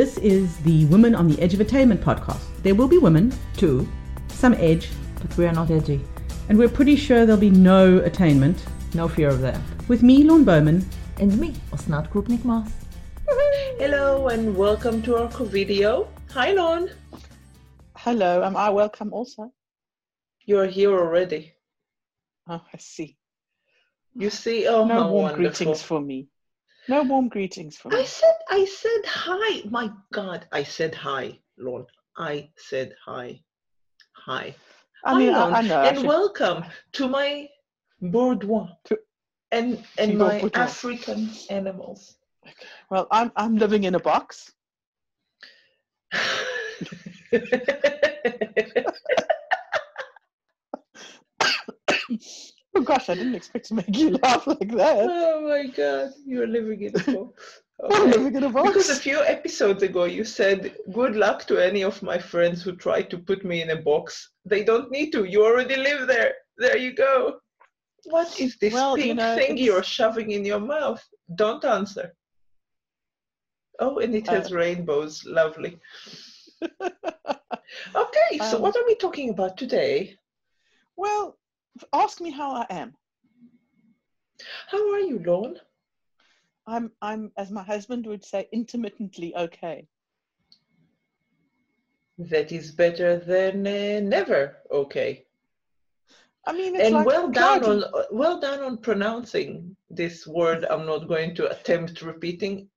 This is the Women on the Edge of Attainment podcast. There will be women, too, some edge, But we are not edgy. and we're pretty sure there'll be no attainment. No fear of that. With me, Lorne Bowman. And me, Osnat Krupnik Mas. Hello and welcome to our video. Hi, Lorne. Hello, am I welcome also? You're here already. Oh, I see. You see, oh, No how warm wonderful. greetings for me. No warm greetings for I said, I said hi. My God, I said hi, Lorne. I said hi. Hi. I mean, hi, I, I know. I and should- welcome to my boudoir To- and and my boudoir. African animals. well, I'm I'm living in a box. Oh gosh, I didn't expect to make you laugh like that. oh my God, you're living in a box. Okay. living in a box. Because a few episodes ago you said, Good luck to any of my friends who try to put me in a box. They don't need to. You already live there. There you go. What is this Well, you pink know, thing it's- you're shoving in your mouth? Don't answer. Oh, and it has Uh, rainbows. Lovely. Okay, so Um, what are we talking about today? well, ask me how I am. How are you, Lorne? I'm I'm as my husband would say, intermittently okay. That is better than uh, never. Okay. I mean, it's and like well done on well done on pronouncing this word i'm not going to attempt repeating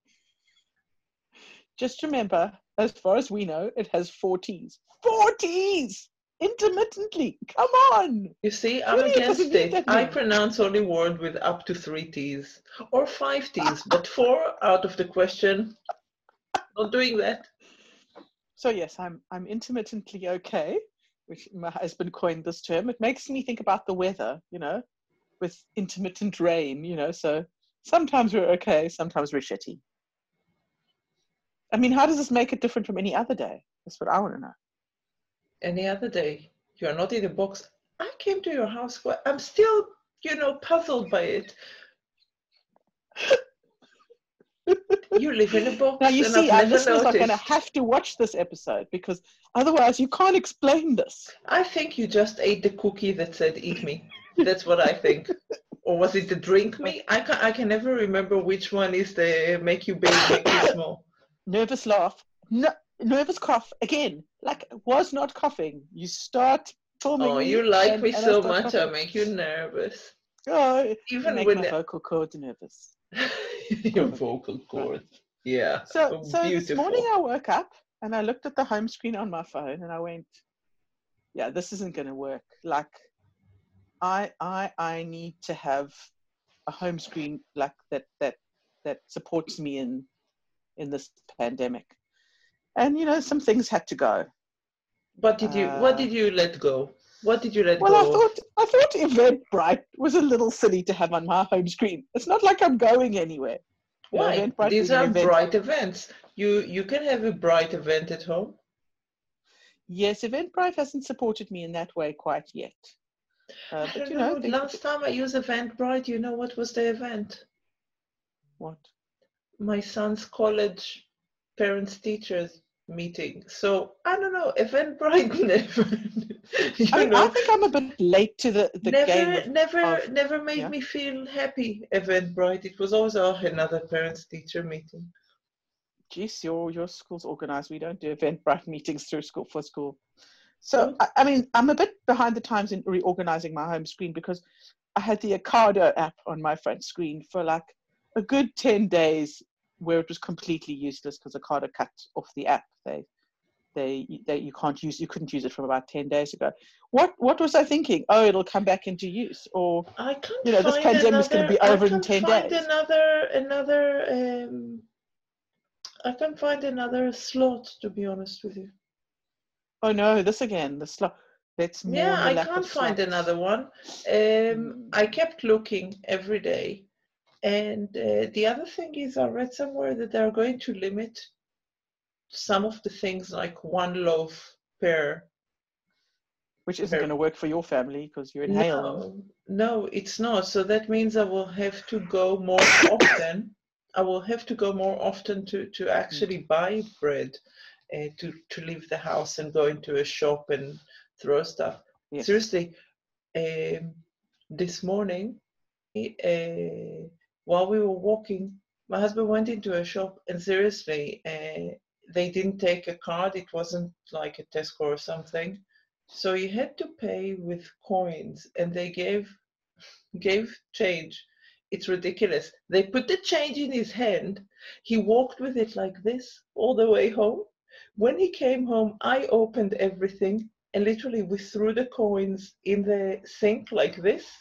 Just remember, as far as we know, it has four T's. Four T's! Intermittently. Come on! you see i'm Really? Against it i pronounce only word with up to three t's or five t's but four out of the question not doing that So yes, I'm I'm intermittently okay, which my husband coined this term. It makes me think about the weather, you know, with intermittent rain, you know, so sometimes we're okay, sometimes we're shitty. I mean, how does this make it different from any other day? That's what I want to know. Any other day you're not in a box i came to your house but i'm still you know puzzled by it you live in a box Now you see, our listeners are going to have to watch this episode because otherwise you can't explain this. I think you just ate the cookie that said "eat me." That's what I think. or was it the drink me? I can I can never remember which one is the make you big, make you small. nervous laugh, no, nervous cough again. Like was not coughing. You start filming. Oh, you like and- me and so start much, I coughing. make you nervous. Oh, Even make when my the- vocal cords nervous. your vocal cords. Yeah. So, oh, so this morning I woke up and I looked at the home screen on my phone and I went, "Yeah, this isn't going to work. Like, I, I, I need to have a home screen like that that that supports me in in this pandemic." And you know, some things had to go. What did you What uh, did you let go? What did you let Well, go? Well, I thought I thought Eventbrite was a little silly to have on my home screen. It's not like I'm going anywhere. You know, Why? These are event- bright events. You you can have a bright event at home. Yes, Eventbrite hasn't supported me in that way quite yet. Uh, I but don't you know, know. they- Last time I used Eventbrite, you know what was the event? what? my son's college parents teachers meeting. So I don't know, Eventbrite never I, mean, know I think I'm a bit late to the, the never game. Of, never of- never made yeah. me feel happy, Eventbrite. It was always oh, another parents teacher meeting. geez, your your school's organized. We don't do Eventbrite meetings through school for school. So mm. I, I mean, I'm a bit behind the times in reorganizing my home screen because I had the Ocado app on my front screen for like a good ten days, where it was completely useless because the Ocado cut off the app. They they they you can't use you couldn't use it from about ten days ago. What what was I thinking? Oh, it'll come back into use, or I can't You know, this find pandemic's gonna another- be over I in can't 10 find days. Another another um I can find another slot to be honest with you. oh no, this again, the slot. Let's mourn Yeah, I can't find slots. another one. Um, Mm. I kept looking every day. And uh, the other thing is, I read somewhere that they're going to limit some of the things like one loaf per. which isn't going to work for your family because you're in Hale. No, no, it's not. So that means I will have to go more often I will have to go more often to to actually buy bread, uh, to to leave the house and go into a shop and throw stuff. Yes. Seriously, um, this morning, uh, while we were walking, my husband went into a shop and seriously, uh, they didn't take a card. It wasn't like a Tesco or something, so he had to pay with coins, and they gave gave change. It's ridiculous. They put the change in his hand. He walked with it like this all the way home. When he came home, I opened everything and literally we threw the coins in the sink like this.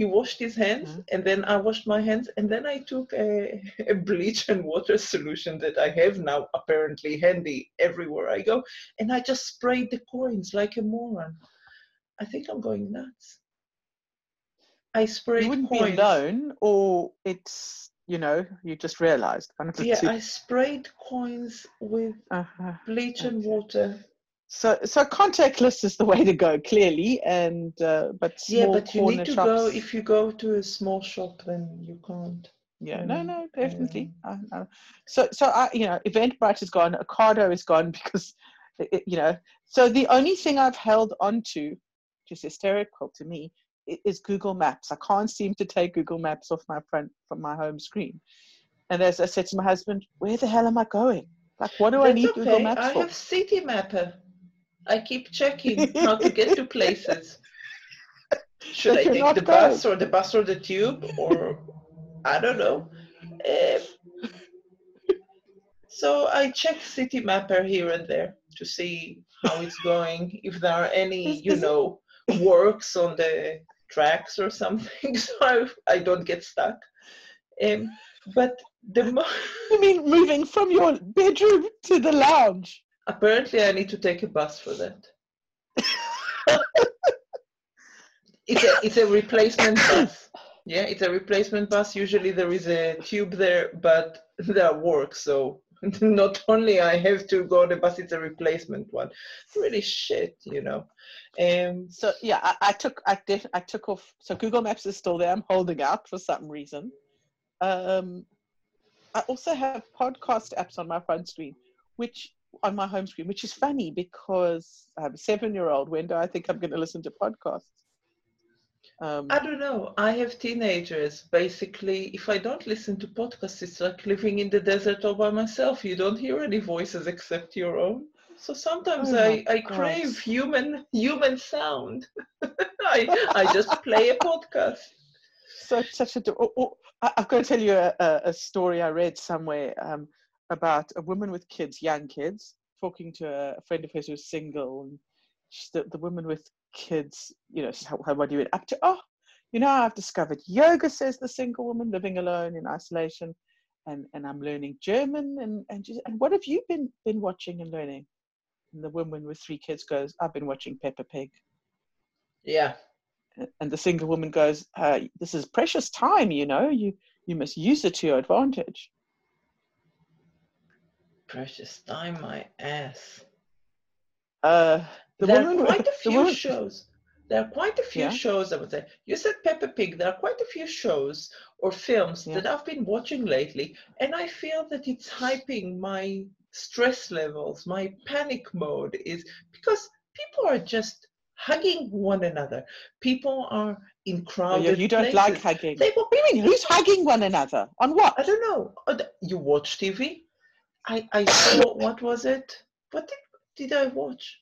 He washed his hands Mhm. and then I washed my hands and then I took a, a bleach and water solution that I have now apparently handy everywhere I go and I just sprayed the coins like a moron. I think I'm going nuts. I sprayed You wouldn't coins. be alone, or it's you know you just of Yeah, two. I sprayed coins with Uh-huh. bleach and Okay. water. So so contactless is the way to go, clearly, and uh, but Yeah, but you need to shops. go if you go to a small shop, then you can't. Yeah, no, Um, no, definitely. I, I, so, so I, you know, Eventbrite is gone. Ocado is gone because, it, you know. So the only thing I've held on to, which is hysterical to me, is Google Maps. I can't seem to take Google Maps off my front from my home screen. And as I said to my husband, where the hell am I going? Like, what do I need okay. Google Maps for? I have Citymapper. I keep checking how to get to places. Should I take the bus or the bus or the tube or I don't know. Um, so I check Citymapper here and there to see how it's going, if there are any, you know, works on the tracks or something, so I, I don't get stuck. Um, but the mo- I mean, moving from your bedroom to the lounge. Apparently I need to take a bus for that. it's a it's a replacement bus. Yeah, it's a replacement bus. Usually there is a tube there, but there works. So not only I have to go the bus, it's a replacement one. Really shit, you know. Um, So yeah, I, I took I did I took off. So Google Maps is still there. I'm holding out for some reason. Um, I also have podcast apps on my front screen, which on my home screen, which is funny because I have a seven-year-old. When do I think I'm going to listen to podcasts? Um, I don't know. I have teenagers. Basically, if I don't listen to podcasts, it's like living in the desert all by myself. You don't hear any voices except your own. So sometimes Oh I, I God. crave human human sound. I I just play a podcast. so such a. Oh, oh, I- I've got to tell you a, a, a story I read somewhere um, about a woman with kids, young kids, talking to a, friend of hers who's single, and the, the woman with kids, you know, how, how what are you up to? Oh, you know, I've discovered yoga, says the single woman living alone in isolation, and and I'm learning German, and and she, and what have you been been watching and learning? And the woman with three kids goes, I've been watching Peppa Pig. Yeah. and the single woman goes, uh, "This is precious time, you know. You you must use it to your advantage." Precious time, my ass. Uh, the there woman, are quite a few woman- shows. There are quite a few Yeah. shows, I would say. You said Peppa Pig. There are quite a few shows or films Yeah. that I've been watching lately, and I feel that it's hyping my stress levels, my panic mode is because people are just hugging one another. People are in Oh, crowded yeah, you don't like hugging. They what do you mean? Who's hugging one another? On what? I don't know. Oh, You watch TV? I I saw what was it? What did did I watch?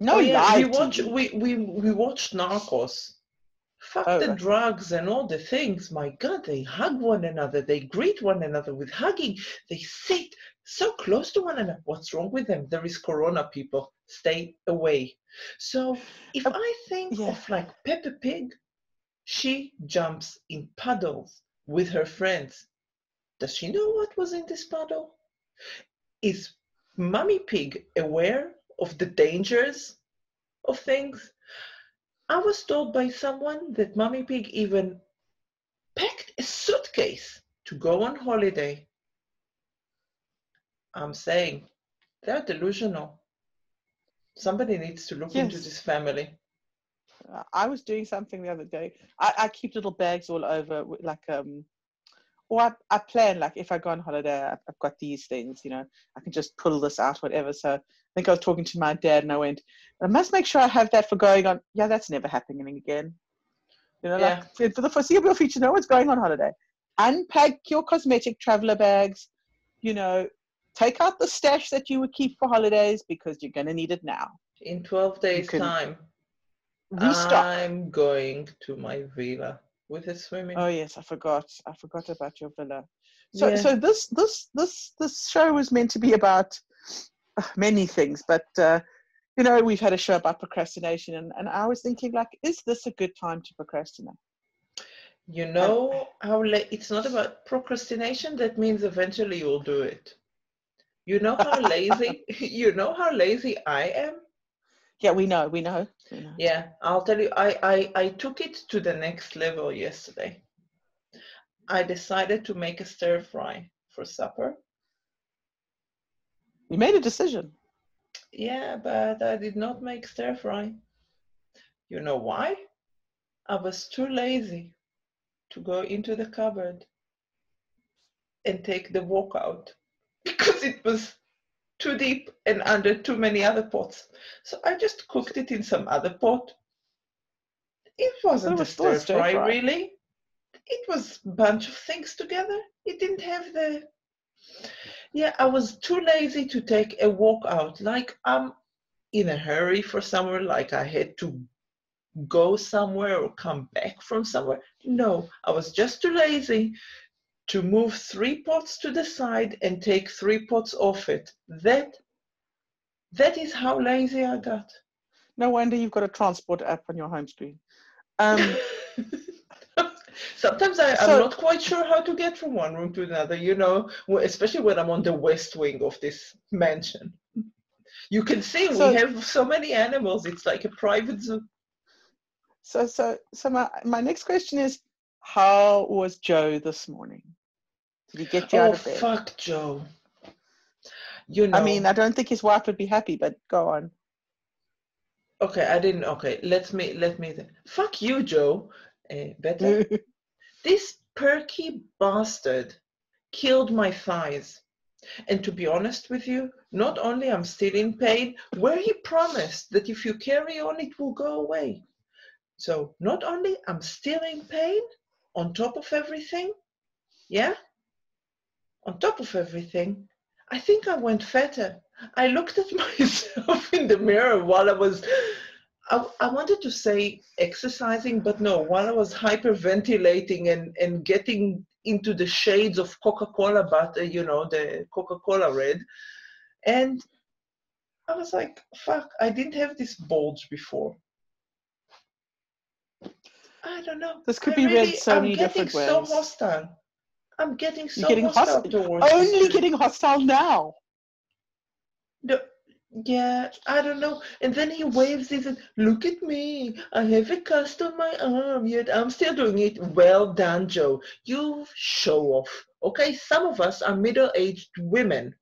No, oh, yeah, we watch we, we we watched Narcos. Fuck Oh, the right. drugs and all the things. My God, they hug one another. They greet one another with hugging. They sit so close to one another. What's wrong with them? There is Corona, people. Stay away. So if Uh, I think yeah. of like Peppa Pig, she jumps in puddles with her friends. Does she know what was in this puddle? Is Mummy Pig aware of the dangers of things? I was told by someone that Mummy Pig even packed a suitcase to go on holiday. I'm saying they're delusional. Somebody needs to look into this family. I was doing something the other day. I, I keep little bags all over, like um, or I, I plan like if I go on holiday, I've, got these things, you know, I can just pull this out, whatever. So I think I was talking to my dad and I went, I must make sure I have that for going on. Yeah, that's never happening again. You know, Yeah. like for, for the foreseeable future, no one's going on holiday. Unpack your cosmetic traveler bags, you know, take out the stash that you would keep for holidays because you're going to need it now. In 12 days' time, Restock. I'm going to my villa with a swimming. Oh yes, I forgot. I forgot about your villa. So Yeah. so this this this this show was meant to be about uh, many things, but uh, you know we've had a show about procrastination, and, and I was thinking like, is this a good time to procrastinate? You know how la- it's not about procrastination. That means eventually you'll do it. You know how lazy. you know how lazy I am. Yeah, we know, we know. We know. Yeah, I'll tell you. I I I took it to the next level yesterday. I decided to make a stir fry for supper. You made a decision. Yeah, but I did not make stir fry. You know why? I was too lazy to go into the cupboard and take the wok out because it was too deep and under too many other pots. So I just cooked it in some other pot. It wasn't was a still a stir fry, stir-fry. really. It was a bunch of things together. It didn't have the yeah, I was too lazy to take a wok out. Like I'm in a hurry for somewhere, like I had to go somewhere or come back from somewhere. No, I was just too lazy to move three pots to the side and take three pots off it. That that is how lazy I got. No wonder you've got a transport app on your home screen. Um, Sometimes I, So- I'm not quite sure how to get from one room to another, you know, especially when I'm on the west wing of this mansion. You can see So- we have so many animals, it's like a private zoo. so so so my my next question is, how was Joe this morning? Did he get you out Oh, of bed? Oh fuck, Joe. You know, I mean, I don't think his wife would be happy, but go on. okay, I didn't, okay, let me, let me, fuck you, Joe. Uh, better. this perky bastard killed my thighs. And to be honest with you, not only I'm still in pain, where he promised that if you carry on, it will go away. So not only I'm still in pain, on top of everything, yeah, on top of everything, I think I went fatter. I looked at myself in the mirror while I was, I, I wanted to say exercising, but no, while I was hyperventilating and, and getting into the shades of Coca-Cola butter, you know, the Coca-Cola red. And I was like, fuck, I didn't have this bulge before. I don't know. This could I be read so I'm many getting different so ways. hostile. I'm getting so You're getting hostile hostile. Only getting hostile now. No, yeah, I don't know. And then he waves this and look at me. I have a cast on my arm, yet I'm still doing it. Well done, Joe. You show off. Okay, some of us are middle-aged women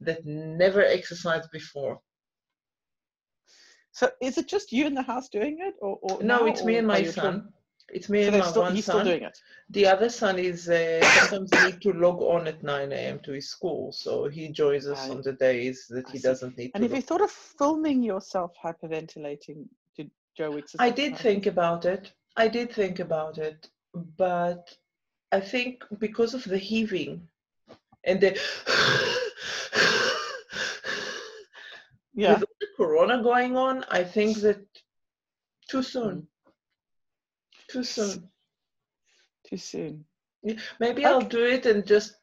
that never exercised before. So is it just you in the house doing it, or, or No, it's me and my son. It's me So and my still, one he's son. still doing it. The other son is uh, sometimes need to log on at 9 a.m. to his school, so he joins us I- on the days that I he see. doesn't need to And to. if you thought of filming yourself hyperventilating to Joe Wicks, I did think about it. I did think about it, but I think because of the heaving and the Yeah. with all the corona going on, I think that too soon. Too soon. Too soon. Maybe I'll do it and just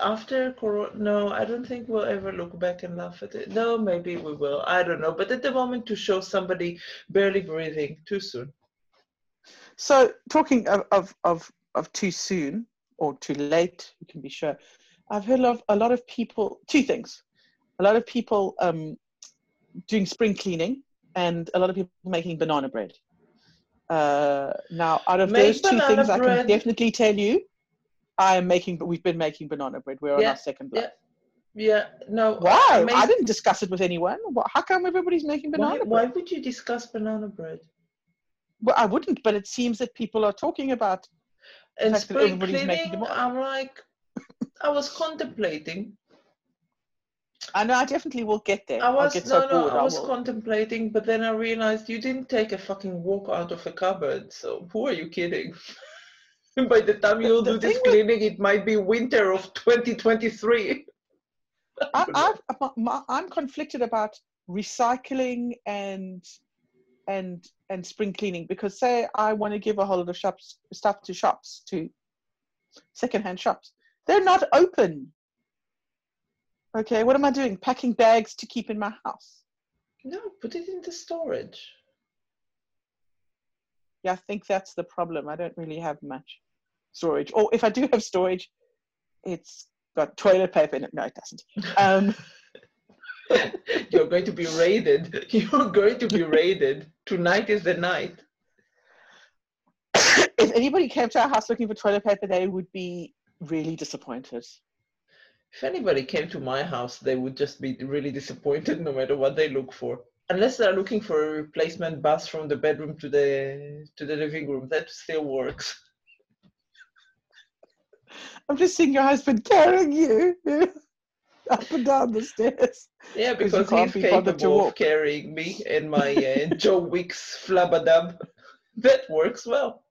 after corona. No, I don't think we'll ever look back and laugh at it. No, maybe we will. I don't know. But at the moment, to show somebody barely breathing, too soon. So talking of, of, of, of too soon or too late, you can be sure. I've heard of a lot of people, two things. A lot of people um, doing spring cleaning and a lot of people making banana bread. Uh, now, out of Make those two things, I can definitely tell you, I am making, but we've been making banana bread. We're on Yeah, our second block. Yeah. yeah. No. Why? I I didn't discuss it with anyone. How come everybody's making banana Why, bread? why would you discuss banana bread? Well, I wouldn't, but it seems that people are talking about. And spring cleaning. I'm like, I was contemplating. I know I definitely will get there. I was no, so no, bored. I was will. contemplating, but then I realized you didn't take a fucking wok out of a cupboard. So who are you kidding? By the time you'll the do this thing with- cleaning, it might be winter of 2023. I, I've, my- my- I'm conflicted about recycling and and and spring cleaning because say I want to give a whole lot of shops stuff to shops to secondhand shops, they're not open. Okay, what am I doing? Packing bags to keep in my house. no, put it in the storage. Yeah, I think that's the problem. I don't really have much storage, or if I do have storage, it's got toilet paper in it. No, it doesn't. Um, You're going to be raided. You're going to be raided. Tonight is the night. if anybody came to our house looking for toilet paper, they would be really disappointed. If anybody came to my house, they would just be really disappointed no matter what they look for. Unless they're looking for a replacement bus from the bedroom to the to the living room, that still works. I'm just seeing your husband carrying you up and down the stairs. Yeah, 'Cause because he's be capable of carrying me and my uh, Joe Wicks flabadab. That works well.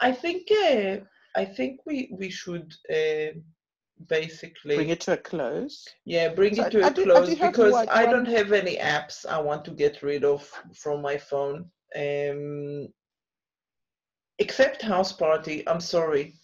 I think uh, I think we we should uh, basically Bring it to a close. Yeah, bring So it to I a do- I close do because I don't one- have any apps I want to get rid of from my phone. Um, except Houseparty. I'm sorry.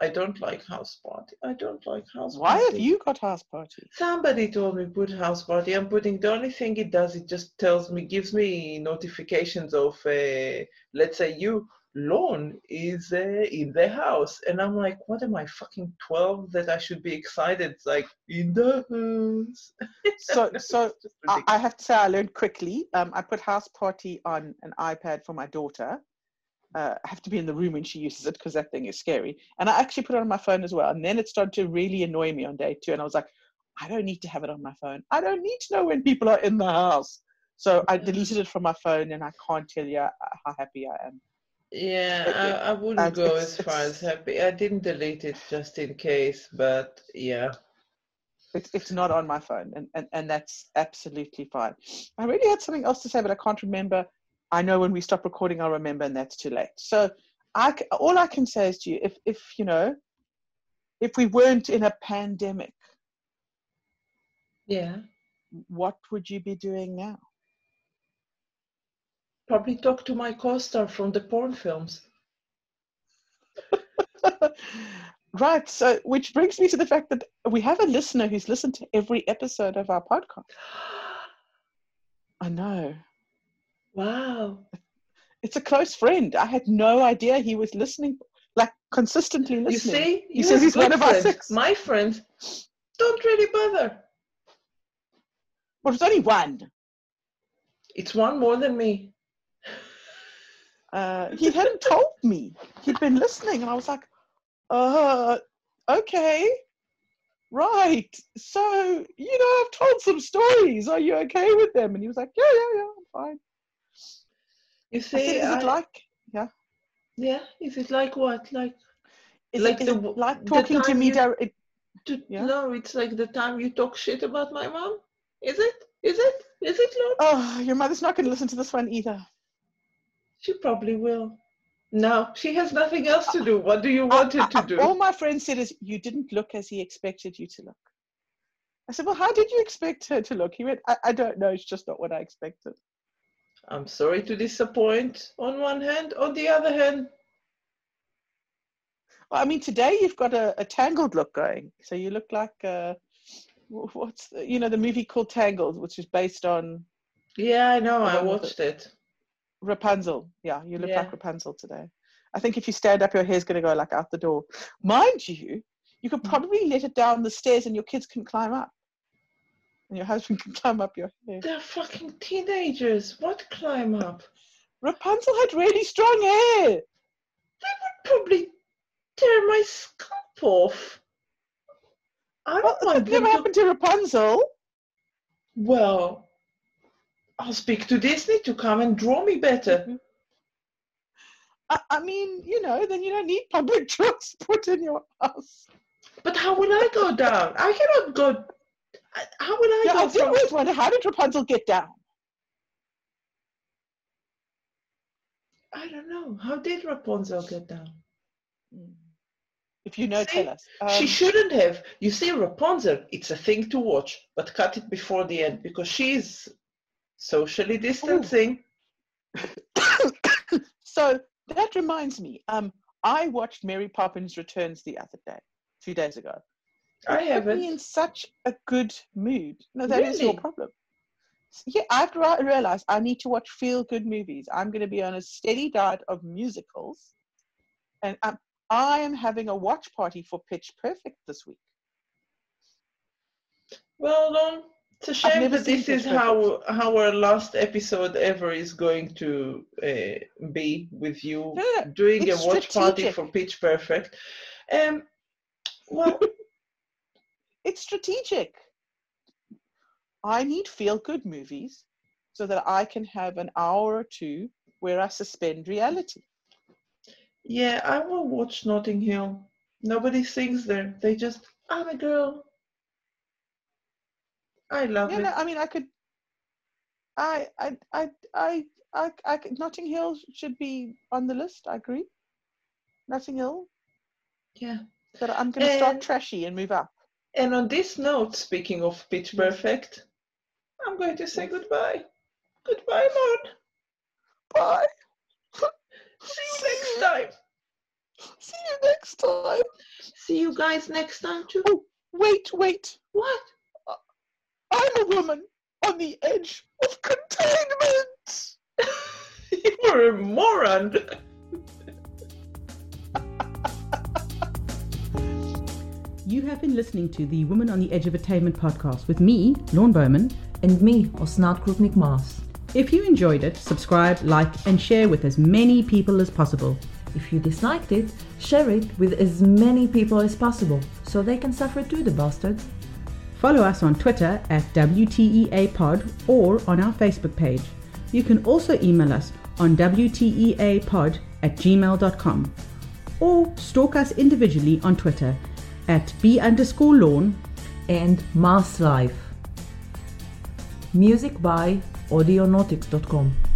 I don't like Houseparty. I don't like House Why Party. have you got Houseparty? Somebody told me put House Party. I'm putting the only thing it does, it just tells me, gives me notifications of, uh, let's say, you, Lorne is uh, in the house. And I'm like, what am I, fucking 12 that I should be excited? It's like, in the house. So, so I. I have to say I learned quickly. Um, I put Houseparty on an iPad for my daughter. Uh, I have to be in the room when she uses it because that thing is scary. And I actually put it on my phone as well. And then it started to really annoy me on day two. And I was like, I don't need to have it on my phone. I don't need to know when people are in the house. So I deleted it from my phone, and I can't tell you uh, how happy I am. Yeah, I, I wouldn't go as far as happy. I didn't delete it just in case, but yeah. It's, it's not on my phone, and, and, and that's absolutely fine. I really had something else to say, but I can't remember. I know when we stop recording, I'll remember, and that's too late. So, I, all I can say is to you, if if you know, if we weren't in a pandemic, Yeah. what would you be doing now? Probably talk to my co-star from the porn films. right. So, which brings me to the fact that we have a listener who's listened to every episode of our podcast. I know. Wow. It's a close friend. I had no idea he was listening, like consistently listening. You see, He you says he's one of our six. My friends don't really bother. Well, it's only one. It's one more than me. Uh, he hadn't told me. He'd been listening, and I was like, uh, okay, right. So, you know, I've told some stories. Are you okay with them? And he was like, yeah, yeah, yeah, I'm fine. You I said, see, is I- it like, yeah? yeah, is it like what? Like, Is Like it, the- it like talking to me? you- dir- it- to, Yeah. no, it's like the time you talk shit about my mom. Is it? Is it? Is it, Lord? oh, your mother's not going to listen to this one either. She probably will. No, she has nothing else to do. What do you want her to do? All my friend said is, you didn't look as he expected you to look. I said, well, how did you expect her to look? He went, I, I don't know. It's just not what I expected. I'm sorry to disappoint on one hand. On the other hand, Well, I mean, today you've got a, a tangled look going. So you look like, uh, what's, the, you know, the movie called Tangled, which is based on yeah, I know. I watched it. Rapunzel. Yeah, you look Yeah. like Rapunzel today. I think if you stand up, your hair's going to go like out the door. Mind you, you could hmm. probably let it down the stairs and your kids can climb up. And your husband can climb up your hair. They're fucking teenagers. What climb up? Rapunzel had really strong hair. They would probably tear my scalp off. I Well, don't want that them to. happened to Rapunzel. Well, I'll speak to Disney to come and draw me better. I, I mean, you know, then you don't need public transport in your house. But how will I go down? I cannot go. How will I Yeah, go I did from? always wonder how did Rapunzel get down? I don't know. How did Rapunzel get down? If you know, See, tell us. she Um, shouldn't have. You see, Rapunzel, it's a thing to watch, but cut it before the end because she's socially distancing. so that reminds me. Um, I watched Mary Poppins Returns the other day, two days ago. I It put me in such a good mood. No, that is your problem. Yeah, I've realized I need to watch feel good movies. I'm going to be on a steady diet of musicals. And um, I am having a watch party for Pitch Perfect this week. Well, um, it's a shame that this is how how our last episode ever is going to uh, be with you no. doing a watch party strategic. for Pitch Perfect. Um, well, It's strategic. I need feel good movies so that I can have an hour or two where I suspend reality. yeah, I will watch Notting Hill. Nobody sings there. They just, I'm a girl. I love Yeah, it. no, I mean, I could. I, I, I, I, I, I, could- Notting Hill should be on the list. I agree. Notting Hill, yeah. but I'm going to start trashy and move up. And on this note, speaking of Pitch Perfect, I'm going to say goodbye. Goodbye, Lord. Bye. See you next time. See you next time. See you guys next time too. Oh, wait, wait. What? I'm a woman on the edge of containment. You're a moron. You have been listening to the Women on the Edge of Attainment podcast with me, Lorne Bowman. And me, Osnat Krupnik Maas. If you enjoyed it, subscribe, like, and share with as many people as possible. If you disliked it, share it with as many people as possible so they can suffer too, the bastards. Follow us on Twitter at WTEAPod or on our Facebook page. You can also email us on WTEAPod at gmail.com or stalk us individually on Twitter at B underscore lawn. And Maas Life. Music by audionautics.com.